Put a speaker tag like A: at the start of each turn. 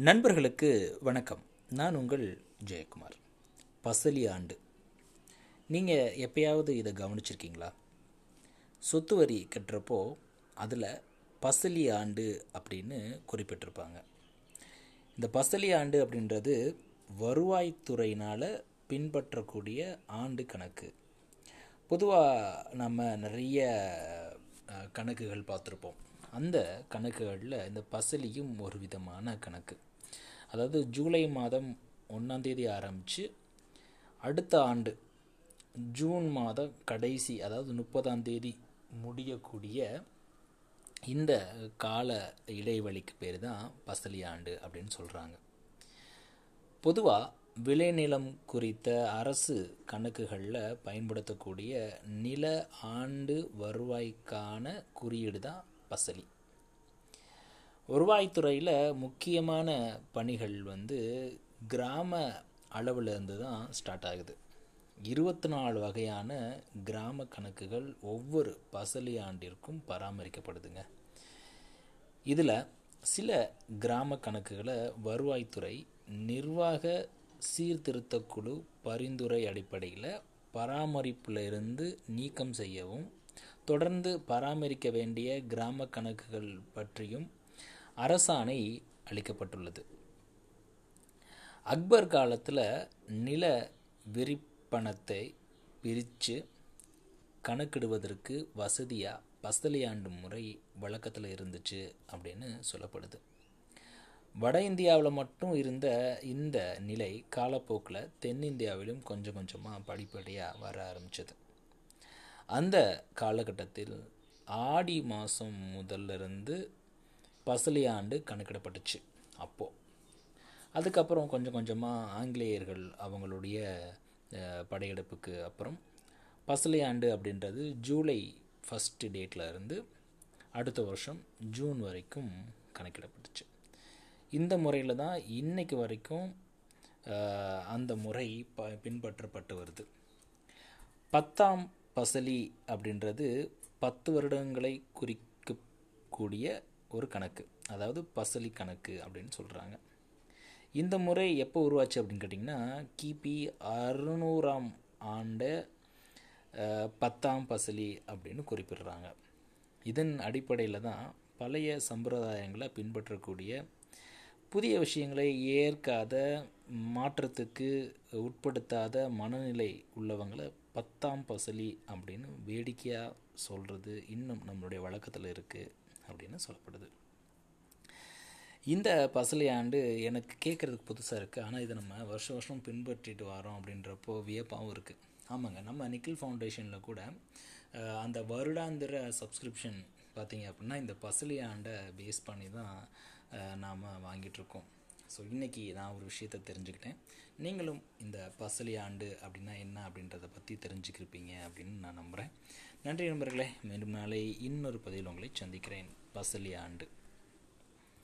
A: நண்பர்களுக்கு வணக்கம். நான் உங்கள் ஜெயக்குமார். பசலி ஆண்டு. நீங்கள் எப்பயாவது இதை கவனிச்சிருக்கீங்களா? சொத்து வரி கட்டுறப்போ அதில் பசலி ஆண்டு அப்படின்னு குறிப்பிட்டிருப்பாங்க. இந்த பசலி ஆண்டு அப்படின்றது வருவாய்த்துறையினால் பின்பற்றக்கூடிய ஆண்டு கணக்கு. பொதுவாக நம்ம நிறைய கணக்குகள் பார்த்துருப்போம். அந்த கணக்குகளில் இந்த பசலியும் ஒரு விதமான கணக்கு. அதாவது ஜூலை மாதம் ஒன்றாந்தேதி ஆரம்பித்து அடுத்த ஆண்டு ஜூன் மாதம் கடைசி அதாவது முப்பதாம் தேதி முடியக்கூடிய இந்த கால இடைவெளிக்கு பேர் தான் பசலி ஆண்டு அப்படின்னு சொல்கிறாங்க பொதுவாக விளைநிலம் குறித்த அரசு கணக்குகளில் பயன்படுத்தக்கூடிய நில ஆண்டு வருவாய்க்கான குறியீடு தான் பசலி. வருவாய்த்துறையில் முக்கியமான பணிகள் வந்து கிராம அளவில் இருந்து தான் ஸ்டார்ட் ஆகுது. இருபத்தி நாலு வகையான கிராம கணக்குகள் ஒவ்வொரு பசலி ஆண்டிற்கும் பராமரிக்கப்படுதுங்க. இதில் சில கிராம கணக்குகளை வருவாய்த்துறை நிர்வாக சீர்திருத்த குழு பரிந்துரை அடிப்படையில் பராமரிப்பில் இருந்து நீக்கம் செய்யவும் தொடர்ந்து பராமரிக்க வேண்டிய கிராம கணக்குகள் பற்றியும் அரசாணை அளிக்கப்பட்டுள்ளது. அக்பர் காலத்தில் நில விரிப்பணத்தை பிரித்து கணக்கிடுவதற்கு வசதியாக பஸ்தலியாண்டு முறை வழக்கத்தில் இருந்துச்சு அப்படின்னு சொல்லப்படுது. வட இந்தியாவில் மட்டும் இருந்த இந்த நிலை காலப்போக்கில் தென்னிந்தியாவிலும் கொஞ்சம் கொஞ்சமாக படிப்படியாக வர ஆரம்பிச்சது. அந்த காலகட்டத்தில் ஆடி மாதம் முதல்ல பசலியாண்டு ஆண்டு கணக்கிடப்பட்டுச்சு. அப்போது அதுக்கப்புறம் கொஞ்சம் கொஞ்சமாக ஆங்கிலேயர்கள் அவங்களுடைய படையெடுப்புக்கு அப்புறம் பசலியாண்டு ஆண்டு அப்படின்றது ஜூலை ஃபஸ்ட்டு டேட்டில் இருந்து அடுத்த வருஷம் ஜூன் வரைக்கும் கணக்கிடப்பட்டுச்சு. இந்த முறையில் தான் இன்னைக்கு வரைக்கும் அந்த முறை ப பின்பற்றப்பட்டு வருது. பத்தாம் பசலி அப்படின்றது பத்து வருடங்களை குறிக்கக்கூடிய ஒரு கணக்கு அதாவது பசலி கணக்கு அப்படின்னு சொல்கிறாங்க இந்த முறை எப்போ உருவாச்சு அப்படின்னு கேட்டிங்கன்னா கிபி அறுநூறாம் ஆண்டு பத்தாம் பசலி அப்படின்னு குறிப்பிடுறாங்க. இதன் அடிப்படையில் தான் பழைய சம்பிரதாயங்களை பின்பற்றக்கூடிய புதிய விஷயங்களை ஏற்காத மாற்றத்துக்கு உட்படுத்தாத மனநிலை உள்ளவங்களை பத்தாம் பசலி அப்படின்னு வேடிக்கையாக சொல்கிறது இன்னும் நம்மளுடைய வழக்கத்தில் இருக்குது அப்படின்னு சொல்லப்படுது. இந்த பசலையாண்டு ஆண்டு எனக்கு கேட்குறதுக்கு புதுசாக இருக்குது ஆனால் இதை நம்ம வருஷம் வருஷம் பின்பற்றிட்டு வரோம் அப்படின்றப்போ வியப்பாகவும் இருக்குது ஆமாங்க நம்ம நிக்கில் ஃபவுண்டேஷனில் கூட அந்த வருடாந்திர சப்ஸ்கிரிப்ஷன் பார்த்தீங்க அப்படின்னா இந்த பசலியாண்டை ஆண்டை பேஸ் பண்ணி தான் நாம் வாங்கிட்டுருக்கோம் ஸோ இன்றைக்கி நான் ஒரு விஷயத்தை தெரிஞ்சுக்கிட்டேன். நீங்களும் இந்த பசலி ஆண்டு அப்படின்னா என்ன அப்படின்றத பற்றி தெரிஞ்சுக்கிருப்பீங்க அப்படின்னு நான் நம்புகிறேன் நன்றி நண்பர்களே மேலும் நாளை இன்னொரு பதிவில் உங்களை சந்திக்கிறேன். பசலி ஆண்டு